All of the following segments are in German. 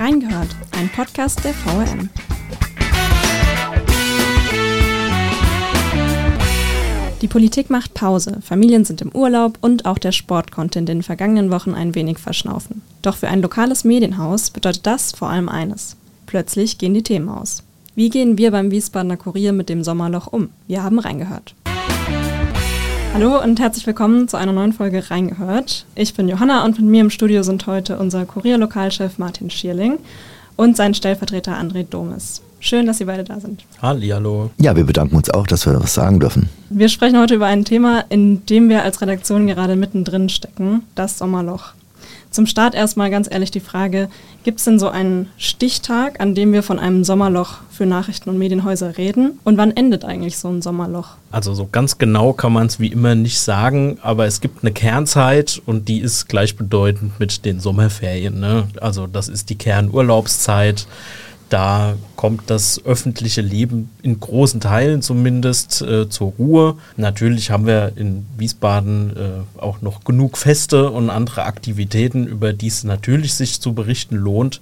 Reingehört, ein Podcast der VRM. Die Politik macht Pause, Familien sind im Urlaub und auch der Sport konnte in den vergangenen Wochen ein wenig verschnaufen. Doch für ein lokales Medienhaus bedeutet das vor allem eines. Plötzlich gehen die Themen aus. Wie gehen wir beim Wiesbadener Kurier mit dem Sommerloch um? Wir haben reingehört. Hallo und herzlich willkommen zu einer neuen Folge Reingehört. Ich bin Johanna und mit mir im Studio sind heute unser Kurierlokalchef Martin Schierling und sein Stellvertreter André Domes. Schön, dass Sie beide da sind. Hallo. Ja, wir bedanken uns auch, dass wir was sagen dürfen. Wir sprechen heute über ein Thema, in dem wir als Redaktion gerade mittendrin stecken, das Sommerloch. Zum Start erstmal ganz ehrlich die Frage, gibt es denn so einen Stichtag, an dem wir von einem Sommerloch für Nachrichten und Medienhäuser reden? Und wann endet eigentlich so ein Sommerloch? Also so ganz genau kann man es wie immer nicht sagen, aber es gibt eine Kernzeit und die ist gleichbedeutend mit den Sommerferien. Ne? Also das ist die Kernurlaubszeit da kommt das öffentliche Leben in großen Teilen zumindest äh, zur Ruhe. Natürlich haben wir in Wiesbaden äh, auch noch genug Feste und andere Aktivitäten, über die es natürlich sich zu berichten lohnt.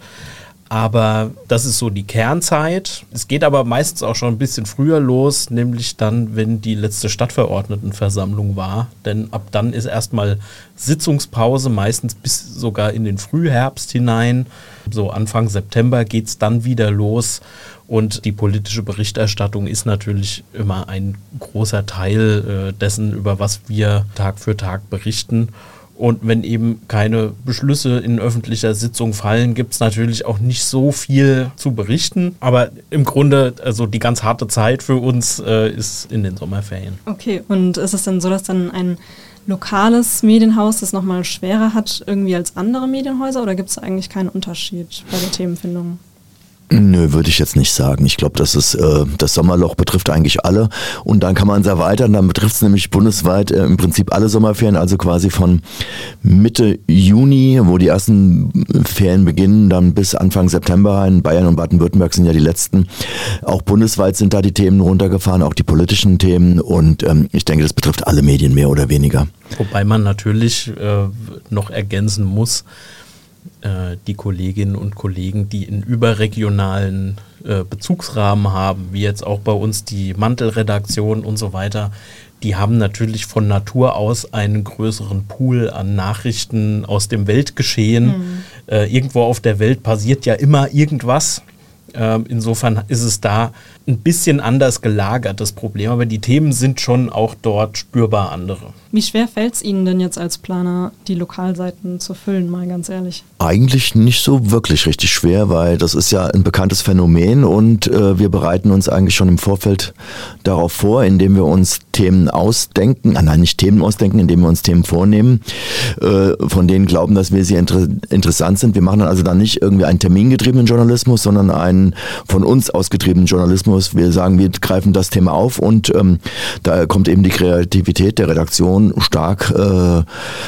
Aber das ist so die Kernzeit. Es geht aber meistens auch schon ein bisschen früher los, nämlich dann, wenn die letzte Stadtverordnetenversammlung war. Denn ab dann ist erstmal Sitzungspause, meistens bis sogar in den Frühherbst hinein. So Anfang September geht es dann wieder los. Und die politische Berichterstattung ist natürlich immer ein großer Teil äh, dessen, über was wir Tag für Tag berichten. Und wenn eben keine Beschlüsse in öffentlicher Sitzung fallen, gibt es natürlich auch nicht so viel zu berichten. Aber im Grunde, also die ganz harte Zeit für uns äh, ist in den Sommerferien. Okay, und ist es denn so, dass dann ein lokales Medienhaus das nochmal schwerer hat irgendwie als andere Medienhäuser oder gibt es eigentlich keinen Unterschied bei der Themenfindung? Nö, würde ich jetzt nicht sagen. Ich glaube, das ist äh, das Sommerloch betrifft eigentlich alle und dann kann man es erweitern. Dann betrifft es nämlich bundesweit äh, im Prinzip alle Sommerferien, also quasi von Mitte Juni, wo die ersten Ferien beginnen, dann bis Anfang September. In Bayern und Baden-Württemberg sind ja die letzten. Auch bundesweit sind da die Themen runtergefahren, auch die politischen Themen und ähm, ich denke, das betrifft alle Medien mehr oder weniger. Wobei man natürlich äh, noch ergänzen muss äh, die Kolleginnen und Kollegen, die in überregionalen äh, Bezugsrahmen haben, wie jetzt auch bei uns die Mantelredaktion und so weiter, die haben natürlich von Natur aus einen größeren Pool an Nachrichten aus dem Weltgeschehen. Mhm. Äh, irgendwo auf der Welt passiert ja immer irgendwas. Ähm, insofern ist es da ein bisschen anders gelagert, das Problem, aber die Themen sind schon auch dort spürbar andere. Wie schwer fällt es Ihnen denn jetzt als Planer, die Lokalseiten zu füllen, mal ganz ehrlich? Eigentlich nicht so wirklich richtig schwer, weil das ist ja ein bekanntes Phänomen und äh, wir bereiten uns eigentlich schon im Vorfeld darauf vor, indem wir uns Themen ausdenken, ah, nein, nicht Themen ausdenken, indem wir uns Themen vornehmen, äh, von denen glauben, dass wir sie inter interessant sind. Wir machen dann also dann nicht irgendwie einen termingetriebenen Journalismus, sondern einen von uns ausgetriebenen Journalismus. Wir sagen, wir greifen das Thema auf und ähm, da kommt eben die Kreativität der Redaktion stark äh,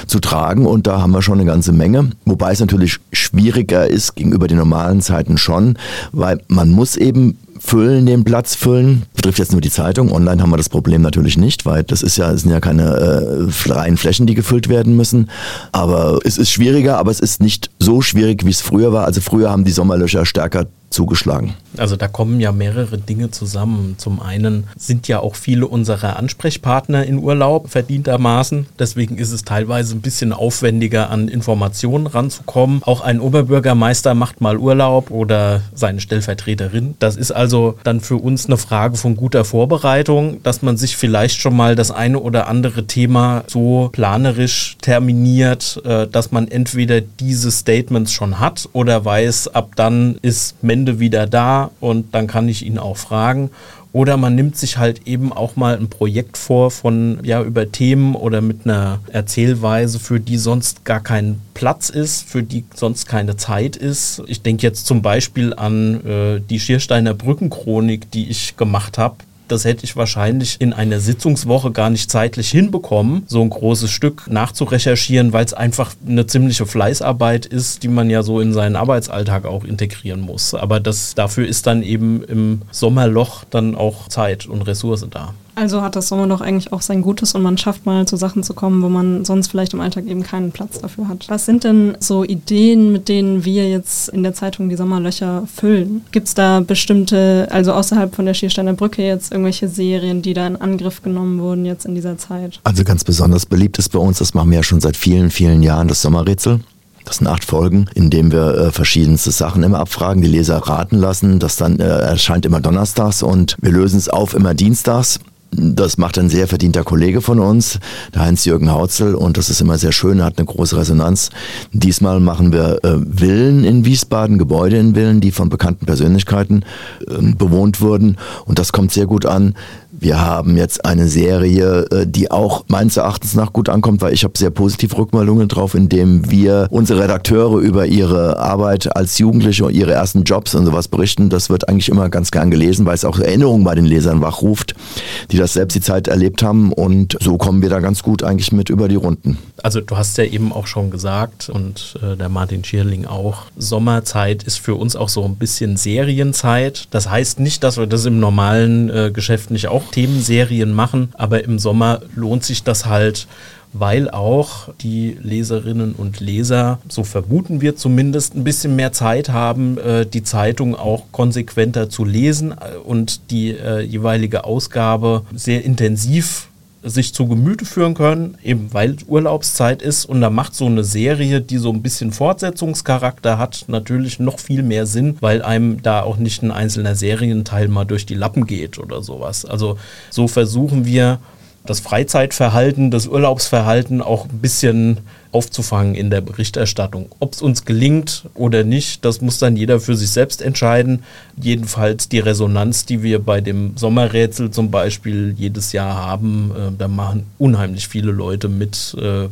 zu tragen und da haben wir schon eine ganze Menge. Wobei es natürlich schwieriger ist gegenüber den normalen Zeiten schon, weil man muss eben füllen, den Platz füllen. Betrifft jetzt nur die Zeitung. Online haben wir das Problem natürlich nicht, weil das ist ja, es sind ja keine äh, freien Flächen, die gefüllt werden müssen. Aber es ist schwieriger, aber es ist nicht so schwierig, wie es früher war. Also früher haben die Sommerlöcher stärker zugeschlagen. Also da kommen ja mehrere Dinge zusammen. Zum einen sind ja auch viele unserer Ansprechpartner in Urlaub verdientermaßen. Deswegen ist es teilweise ein bisschen aufwendiger, an Informationen ranzukommen. Auch ein Oberbürgermeister macht mal Urlaub oder seine Stellvertreterin. Das ist also dann für uns eine Frage von guter Vorbereitung, dass man sich vielleicht schon mal das eine oder andere Thema so planerisch terminiert, äh, dass man entweder diese Statements schon hat oder weiß, ab dann ist Mensch Ende wieder da und dann kann ich ihn auch fragen. Oder man nimmt sich halt eben auch mal ein Projekt vor von, ja, über Themen oder mit einer Erzählweise, für die sonst gar kein Platz ist, für die sonst keine Zeit ist. Ich denke jetzt zum Beispiel an äh, die Schiersteiner Brückenchronik, die ich gemacht habe. Das hätte ich wahrscheinlich in einer Sitzungswoche gar nicht zeitlich hinbekommen, so ein großes Stück nachzurecherchieren, weil es einfach eine ziemliche Fleißarbeit ist, die man ja so in seinen Arbeitsalltag auch integrieren muss. Aber das, dafür ist dann eben im Sommerloch dann auch Zeit und Ressource da. Also hat das Sommerloch eigentlich auch sein Gutes und man schafft mal zu Sachen zu kommen, wo man sonst vielleicht im Alltag eben keinen Platz dafür hat. Was sind denn so Ideen, mit denen wir jetzt in der Zeitung die Sommerlöcher füllen? Gibt es da bestimmte, also außerhalb von der Schiersteiner Brücke jetzt irgendwelche Serien, die da in Angriff genommen wurden jetzt in dieser Zeit? Also ganz besonders beliebt ist bei uns, das machen wir ja schon seit vielen, vielen Jahren, das Sommerrätsel. Das sind acht Folgen, in denen wir äh, verschiedenste Sachen immer abfragen, die Leser raten lassen. Das dann äh, erscheint immer donnerstags und wir lösen es auf immer dienstags. Das macht ein sehr verdienter Kollege von uns, der Heinz-Jürgen Hautzel, und das ist immer sehr schön, hat eine große Resonanz. Diesmal machen wir äh, Villen in Wiesbaden, Gebäude in Villen, die von bekannten Persönlichkeiten äh, bewohnt wurden, und das kommt sehr gut an. Wir haben jetzt eine Serie, äh, die auch meines Erachtens nach gut ankommt, weil ich habe sehr positive Rückmeldungen drauf, indem wir unsere Redakteure über ihre Arbeit als Jugendliche und ihre ersten Jobs und sowas berichten. Das wird eigentlich immer ganz gern gelesen, weil es auch Erinnerungen bei den Lesern wachruft, die das selbst die Zeit erlebt haben und so kommen wir da ganz gut eigentlich mit über die Runden. Also du hast ja eben auch schon gesagt und äh, der Martin Schierling auch, Sommerzeit ist für uns auch so ein bisschen Serienzeit. Das heißt nicht, dass wir das im normalen äh, Geschäft nicht auch Themenserien machen, aber im Sommer lohnt sich das halt, weil auch die Leserinnen und Leser, so vermuten wir zumindest, ein bisschen mehr Zeit haben, äh, die Zeitung auch konsequenter zu lesen äh, und die äh, jeweilige Ausgabe sehr intensiv sich zu Gemüte führen können, eben weil Urlaubszeit ist und da macht so eine Serie, die so ein bisschen Fortsetzungscharakter hat, natürlich noch viel mehr Sinn, weil einem da auch nicht ein einzelner Serienteil mal durch die Lappen geht oder sowas. Also so versuchen wir das Freizeitverhalten, das Urlaubsverhalten auch ein bisschen aufzufangen in der Berichterstattung. Ob es uns gelingt oder nicht, das muss dann jeder für sich selbst entscheiden. Jedenfalls die Resonanz, die wir bei dem Sommerrätsel zum Beispiel jedes Jahr haben, äh, da machen unheimlich viele Leute mit, äh,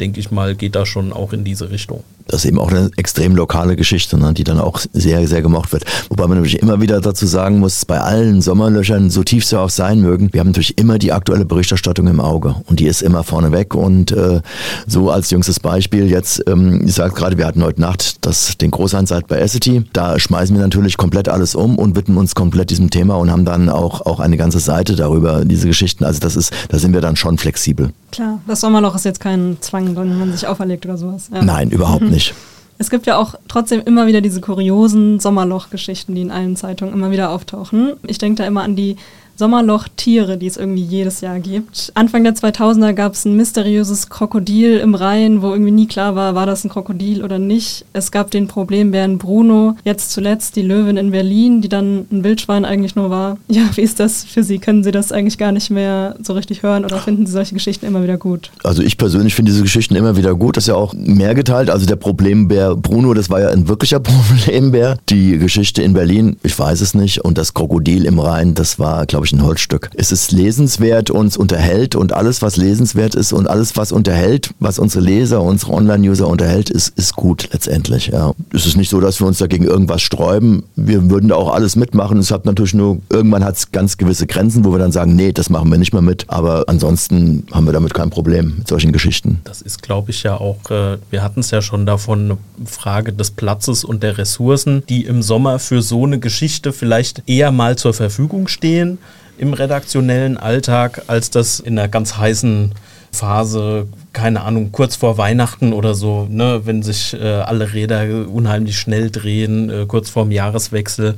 denke ich mal, geht da schon auch in diese Richtung. Das ist eben auch eine extrem lokale Geschichte, ne, die dann auch sehr, sehr gemocht wird. Wobei man natürlich immer wieder dazu sagen muss, bei allen Sommerlöchern, so tief sie auch sein mögen, wir haben natürlich immer die aktuelle Berichterstattung im Auge und die ist immer vorneweg und äh, so als jüngstes Beispiel jetzt, ähm, ich sage gerade, wir hatten heute Nacht das, den Großeinsatz bei Essity, da schmeißen wir natürlich komplett alles um und widmen uns komplett diesem Thema und haben dann auch, auch eine ganze Seite darüber, diese Geschichten, also das ist, da sind wir dann schon flexibel. Klar, das Sommerloch ist jetzt kein Zwang, wenn man sich auferlegt oder sowas. Ja. Nein, überhaupt nicht. Es gibt ja auch trotzdem immer wieder diese kuriosen Sommerloch-Geschichten, die in allen Zeitungen immer wieder auftauchen. Ich denke da immer an die Sommerloch-Tiere, die es irgendwie jedes Jahr gibt. Anfang der 2000er gab es ein mysteriöses Krokodil im Rhein, wo irgendwie nie klar war, war das ein Krokodil oder nicht. Es gab den Problembären Bruno, jetzt zuletzt die Löwin in Berlin, die dann ein Wildschwein eigentlich nur war. Ja, wie ist das für Sie? Können Sie das eigentlich gar nicht mehr so richtig hören oder finden Sie solche Geschichten immer wieder gut? Also ich persönlich finde diese Geschichten immer wieder gut. Das ist ja auch mehr geteilt. Also der Problembär Bruno, das war ja ein wirklicher Problembär. Die Geschichte in Berlin, ich weiß es nicht. Und das Krokodil im Rhein, das war, glaube ich, ich, ein Holzstück. Es ist lesenswert, uns unterhält und alles, was lesenswert ist und alles, was unterhält, was unsere Leser, unsere Online-User unterhält, ist, ist gut letztendlich. Ja. Es ist nicht so, dass wir uns dagegen irgendwas sträuben. Wir würden da auch alles mitmachen. Es hat natürlich nur, irgendwann hat es ganz gewisse Grenzen, wo wir dann sagen, nee, das machen wir nicht mehr mit. Aber ansonsten haben wir damit kein Problem mit solchen Geschichten. Das ist, glaube ich, ja auch, äh, wir hatten es ja schon davon, eine Frage des Platzes und der Ressourcen, die im Sommer für so eine Geschichte vielleicht eher mal zur Verfügung stehen im redaktionellen Alltag, als das in einer ganz heißen Phase, keine Ahnung, kurz vor Weihnachten oder so, ne, wenn sich äh, alle Räder unheimlich schnell drehen, äh, kurz vorm Jahreswechsel.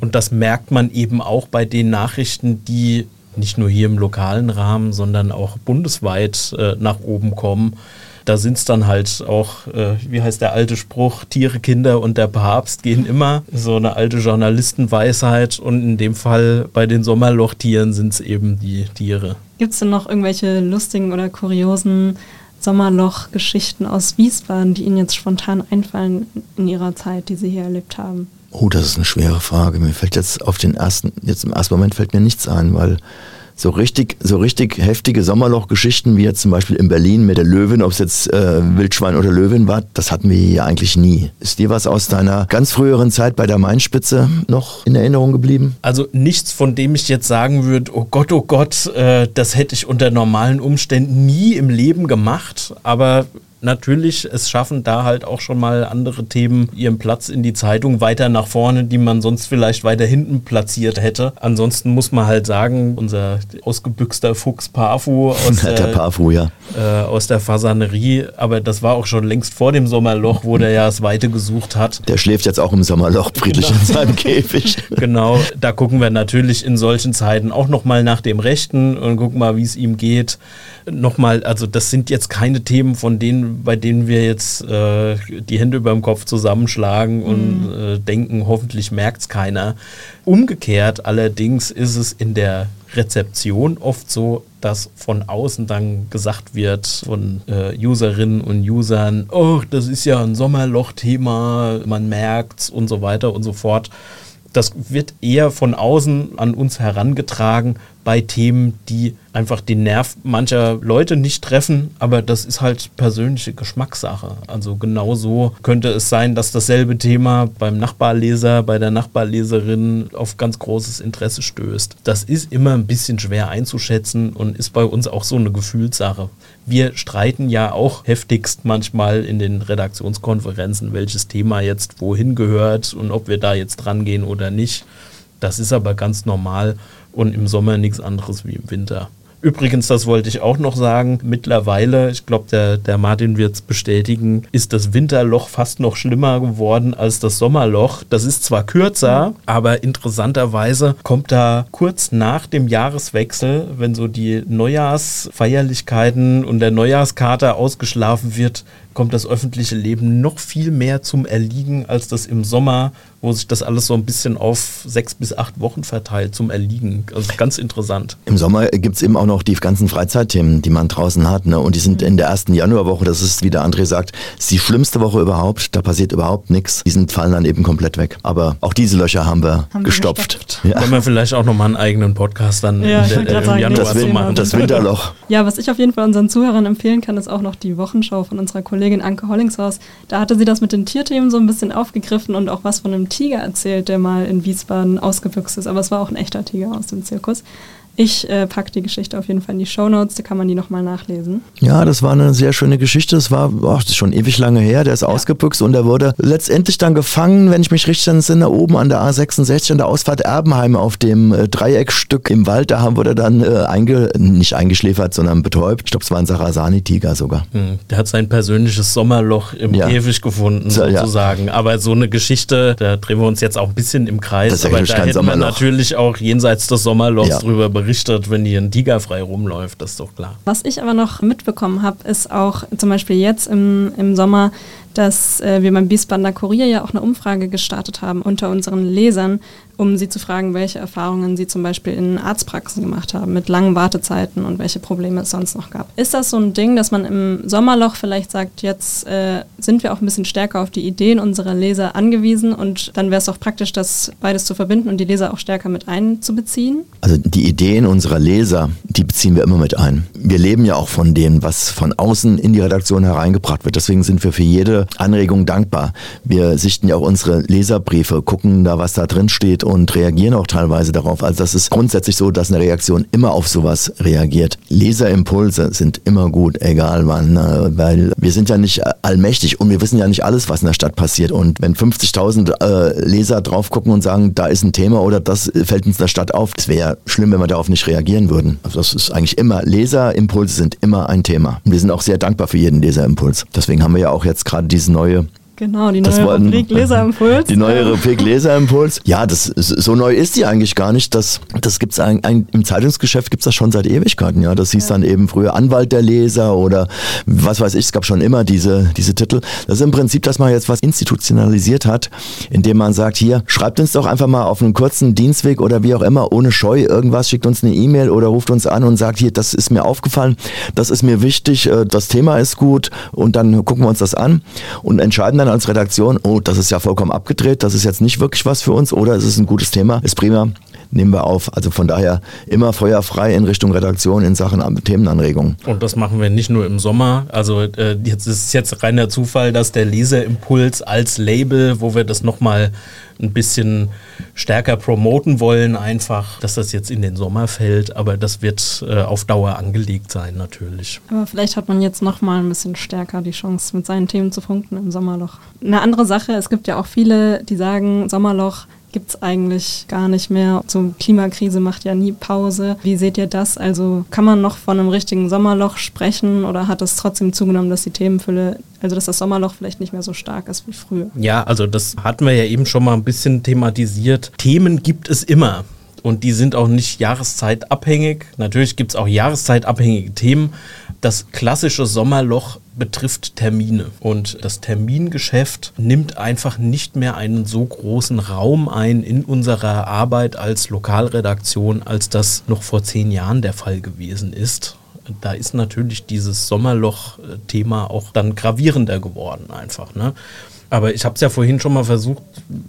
Und das merkt man eben auch bei den Nachrichten, die nicht nur hier im lokalen Rahmen, sondern auch bundesweit äh, nach oben kommen da sind es dann halt auch, äh, wie heißt der alte Spruch, Tiere, Kinder und der Papst gehen immer. So eine alte Journalistenweisheit und in dem Fall bei den Sommerlochtieren sind es eben die Tiere. Gibt es denn noch irgendwelche lustigen oder kuriosen Sommerloch-Geschichten aus Wiesbaden, die Ihnen jetzt spontan einfallen in Ihrer Zeit, die Sie hier erlebt haben? Oh, das ist eine schwere Frage. Mir fällt jetzt auf den ersten, jetzt im ersten Moment fällt mir nichts ein, weil so richtig, so richtig heftige Sommerloch-Geschichten, wie jetzt zum Beispiel in Berlin mit der Löwin, ob es jetzt äh, Wildschwein oder Löwin war, das hatten wir hier eigentlich nie. Ist dir was aus deiner ganz früheren Zeit bei der Mainspitze noch in Erinnerung geblieben? Also nichts, von dem ich jetzt sagen würde, oh Gott, oh Gott, äh, das hätte ich unter normalen Umständen nie im Leben gemacht, aber natürlich, es schaffen da halt auch schon mal andere Themen ihren Platz in die Zeitung weiter nach vorne, die man sonst vielleicht weiter hinten platziert hätte. Ansonsten muss man halt sagen, unser ausgebüxter Fuchs Pafu aus der, der Pafu, ja. äh, aus der Fasanerie, aber das war auch schon längst vor dem Sommerloch, wo der ja das Weite gesucht hat. Der schläft jetzt auch im Sommerloch friedlich genau. in seinem Käfig. genau, da gucken wir natürlich in solchen Zeiten auch nochmal nach dem Rechten und gucken mal, wie es ihm geht. Nochmal, also das sind jetzt keine Themen, von denen, bei denen wir jetzt äh, die Hände über dem Kopf zusammenschlagen und mhm. äh, denken, hoffentlich merkt es keiner. Umgekehrt allerdings ist es in der Rezeption oft so, dass von außen dann gesagt wird von äh, Userinnen und Usern, oh, das ist ja ein Sommerloch-Thema, man merkt's und so weiter und so fort. Das wird eher von außen an uns herangetragen bei Themen, die einfach den Nerv mancher Leute nicht treffen, aber das ist halt persönliche Geschmackssache. Also genauso könnte es sein, dass dasselbe Thema beim Nachbarleser, bei der Nachbarleserin auf ganz großes Interesse stößt. Das ist immer ein bisschen schwer einzuschätzen und ist bei uns auch so eine Gefühlssache. Wir streiten ja auch heftigst manchmal in den Redaktionskonferenzen, welches Thema jetzt wohin gehört und ob wir da jetzt dran gehen oder nicht. Das ist aber ganz normal und im Sommer nichts anderes wie im Winter. Übrigens, das wollte ich auch noch sagen, mittlerweile, ich glaube, der, der Martin wird es bestätigen, ist das Winterloch fast noch schlimmer geworden als das Sommerloch. Das ist zwar kürzer, aber interessanterweise kommt da kurz nach dem Jahreswechsel, wenn so die Neujahrsfeierlichkeiten und der Neujahrskater ausgeschlafen wird, kommt das öffentliche Leben noch viel mehr zum Erliegen, als das im Sommer, wo sich das alles so ein bisschen auf sechs bis acht Wochen verteilt, zum Erliegen. Also ganz interessant. Im Sommer gibt es eben auch noch die ganzen Freizeitthemen, die man draußen hat. Ne? Und die sind in der ersten Januarwoche, das ist, wie der André sagt, ist die schlimmste Woche überhaupt. Da passiert überhaupt nichts. Die sind, fallen dann eben komplett weg. Aber auch diese Löcher haben wir haben gestopft. Wir ja. Können wir vielleicht auch nochmal einen eigenen Podcast dann ja, der, äh, im sagen, Januar das, machen. Das Winterloch. Ja, was ich auf jeden Fall unseren Zuhörern empfehlen kann, ist auch noch die Wochenschau von unserer Kollegin Kollegin Anke Hollingshaus, da hatte sie das mit den Tierthemen so ein bisschen aufgegriffen und auch was von einem Tiger erzählt, der mal in Wiesbaden ausgebüxt ist. Aber es war auch ein echter Tiger aus dem Zirkus. Ich äh, packe die Geschichte auf jeden Fall in die Show Notes, da kann man die nochmal nachlesen. Ja, das war eine sehr schöne Geschichte. Das war oh, das ist schon ewig lange her. Der ist ja. ausgebüxt und er wurde letztendlich dann gefangen, wenn ich mich richtig entsinne, oben an der A66 an der Ausfahrt Erbenheim auf dem äh, Dreieckstück im Wald. Da wurde er dann äh, einge nicht eingeschläfert, sondern betäubt. Ich glaube, es war ein Sarasani-Tiger sogar. Hm, der hat sein persönliches Sommerloch im ja. Käfig gefunden, sozusagen. Ja. Aber so eine Geschichte, da drehen wir uns jetzt auch ein bisschen im Kreis. Das ist aber da hätten wir natürlich auch jenseits des Sommerlochs drüber berichtet berichtet, wenn hier ein Tiger frei rumläuft, das ist doch klar. Was ich aber noch mitbekommen habe, ist auch zum Beispiel jetzt im, im Sommer, dass äh, wir beim Biesbadener Kurier ja auch eine Umfrage gestartet haben unter unseren Lesern, um sie zu fragen, welche Erfahrungen sie zum Beispiel in Arztpraxen gemacht haben, mit langen Wartezeiten und welche Probleme es sonst noch gab. Ist das so ein Ding, dass man im Sommerloch vielleicht sagt, jetzt äh, sind wir auch ein bisschen stärker auf die Ideen unserer Leser angewiesen und dann wäre es auch praktisch, das beides zu verbinden und die Leser auch stärker mit einzubeziehen? Also die Ideen unserer Leser, die beziehen wir immer mit ein. Wir leben ja auch von denen, was von außen in die Redaktion hereingebracht wird. Deswegen sind wir für jede Anregung dankbar. Wir sichten ja auch unsere Leserbriefe, gucken da, was da drin steht und reagieren auch teilweise darauf. Also das ist grundsätzlich so, dass eine Reaktion immer auf sowas reagiert. Leserimpulse sind immer gut, egal wann, ne? weil wir sind ja nicht allmächtig und wir wissen ja nicht alles, was in der Stadt passiert. Und wenn 50.000 äh, Leser drauf gucken und sagen, da ist ein Thema oder das fällt uns in der Stadt auf, das wäre schlimm, wenn wir darauf nicht reagieren würden. Also das ist eigentlich immer, Leserimpulse sind immer ein Thema. Und wir sind auch sehr dankbar für jeden Leserimpuls. Deswegen haben wir ja auch jetzt gerade diese neue Genau, die neue Rubrik Leserimpuls. Die neue Rubrik Leserimpuls. Ja, das, so neu ist die eigentlich gar nicht. Das, das gibt's ein, ein, im Zeitungsgeschäft gibt es das schon seit Ewigkeiten. Ja, das hieß ja. dann eben früher Anwalt der Leser oder was weiß ich. Es gab schon immer diese, diese Titel. Das ist im Prinzip, dass man jetzt was institutionalisiert hat, indem man sagt, hier, schreibt uns doch einfach mal auf einen kurzen Dienstweg oder wie auch immer, ohne Scheu irgendwas, schickt uns eine E-Mail oder ruft uns an und sagt, hier, das ist mir aufgefallen, das ist mir wichtig, äh, das Thema ist gut und dann gucken wir uns das an und entscheiden dann als Redaktion, oh, das ist ja vollkommen abgedreht, das ist jetzt nicht wirklich was für uns. Oder es ist ein gutes Thema, ist prima nehmen wir auf. Also von daher immer feuerfrei in Richtung Redaktion in Sachen Themenanregungen. Und das machen wir nicht nur im Sommer. Also äh, jetzt ist jetzt reiner Zufall, dass der Leserimpuls als Label, wo wir das nochmal ein bisschen stärker promoten wollen, einfach, dass das jetzt in den Sommer fällt. Aber das wird äh, auf Dauer angelegt sein, natürlich. Aber vielleicht hat man jetzt noch mal ein bisschen stärker die Chance, mit seinen Themen zu punkten im Sommerloch. Eine andere Sache, es gibt ja auch viele, die sagen, Sommerloch gibt es eigentlich gar nicht mehr. So Klimakrise macht ja nie Pause. Wie seht ihr das? Also kann man noch von einem richtigen Sommerloch sprechen oder hat es trotzdem zugenommen, dass die Themenfülle, also dass das Sommerloch vielleicht nicht mehr so stark ist wie früher? Ja, also das hatten wir ja eben schon mal ein bisschen thematisiert. Themen gibt es immer. Und die sind auch nicht jahreszeitabhängig. Natürlich gibt es auch jahreszeitabhängige Themen. Das klassische Sommerloch betrifft Termine. Und das Termingeschäft nimmt einfach nicht mehr einen so großen Raum ein in unserer Arbeit als Lokalredaktion, als das noch vor zehn Jahren der Fall gewesen ist. Da ist natürlich dieses Sommerloch-Thema auch dann gravierender geworden einfach. Ne? Aber ich habe es ja vorhin schon mal versucht,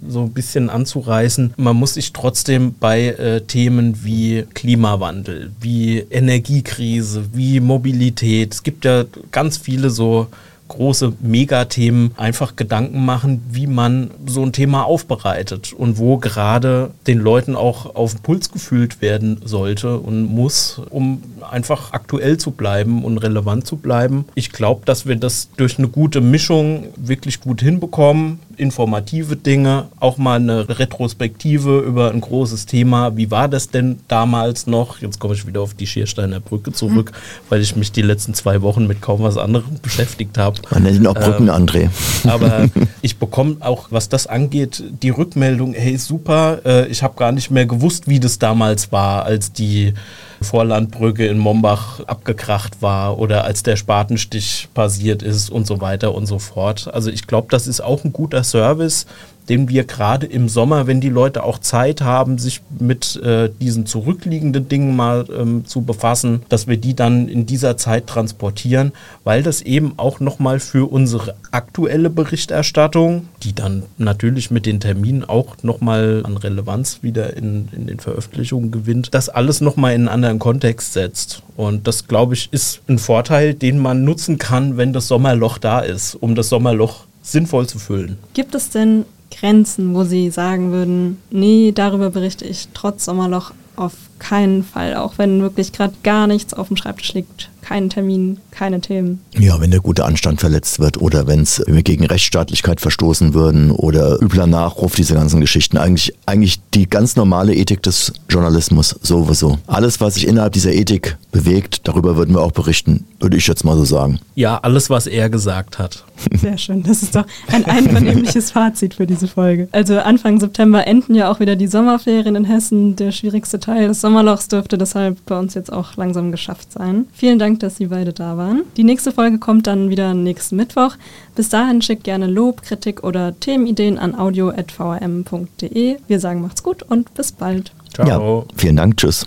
so ein bisschen anzureißen. Man muss sich trotzdem bei äh, Themen wie Klimawandel, wie Energiekrise, wie Mobilität, es gibt ja ganz viele so große Megathemen einfach Gedanken machen, wie man so ein Thema aufbereitet und wo gerade den Leuten auch auf den Puls gefühlt werden sollte und muss, um einfach aktuell zu bleiben und relevant zu bleiben. Ich glaube, dass wir das durch eine gute Mischung wirklich gut hinbekommen. Informative Dinge, auch mal eine Retrospektive über ein großes Thema. Wie war das denn damals noch? Jetzt komme ich wieder auf die Schiersteiner Brücke zurück, mhm. weil ich mich die letzten zwei Wochen mit kaum was anderem beschäftigt habe. Man nennt ihn auch Brücken-André. Ähm, aber ich bekomme auch, was das angeht, die Rückmeldung, hey super, äh, ich habe gar nicht mehr gewusst, wie das damals war, als die Vorlandbrücke in Mombach abgekracht war oder als der Spatenstich passiert ist und so weiter und so fort. Also ich glaube, das ist auch ein guter Service, den wir gerade im Sommer, wenn die Leute auch Zeit haben, sich mit äh, diesen zurückliegenden Dingen mal ähm, zu befassen, dass wir die dann in dieser Zeit transportieren, weil das eben auch nochmal für unsere aktuelle Berichterstattung, die dann natürlich mit den Terminen auch nochmal an Relevanz wieder in, in den Veröffentlichungen gewinnt, das alles nochmal in einen anderen Kontext setzt. Und das, glaube ich, ist ein Vorteil, den man nutzen kann, wenn das Sommerloch da ist, um das Sommerloch sinnvoll zu füllen. Gibt es denn Grenzen, wo Sie sagen würden, nee, darüber berichte ich trotz Sommerloch auf keinen Fall, auch wenn wirklich gerade gar nichts auf dem Schreibtisch liegt, keinen Termin, keine Themen. Ja, wenn der gute Anstand verletzt wird oder wenn es gegen Rechtsstaatlichkeit verstoßen würden oder übler Nachruf, diese ganzen Geschichten. Eigentlich, eigentlich die ganz normale Ethik des Journalismus sowieso. Alles, was sich innerhalb dieser Ethik bewegt, darüber würden wir auch berichten, würde ich jetzt mal so sagen. Ja, alles, was er gesagt hat. Sehr schön, das ist doch ein einvernehmliches Fazit für diese Folge. Also Anfang September enden ja auch wieder die Sommerferien in Hessen. Der schwierigste Teil des Sommerlochs dürfte deshalb bei uns jetzt auch langsam geschafft sein. Vielen Dank, dass Sie beide da waren. Die nächste Folge kommt dann wieder nächsten Mittwoch. Bis dahin schickt gerne Lob, Kritik oder Themenideen an audio.vrm.de. Wir sagen macht's gut und bis bald. Ciao. Ja, vielen Dank. Tschüss.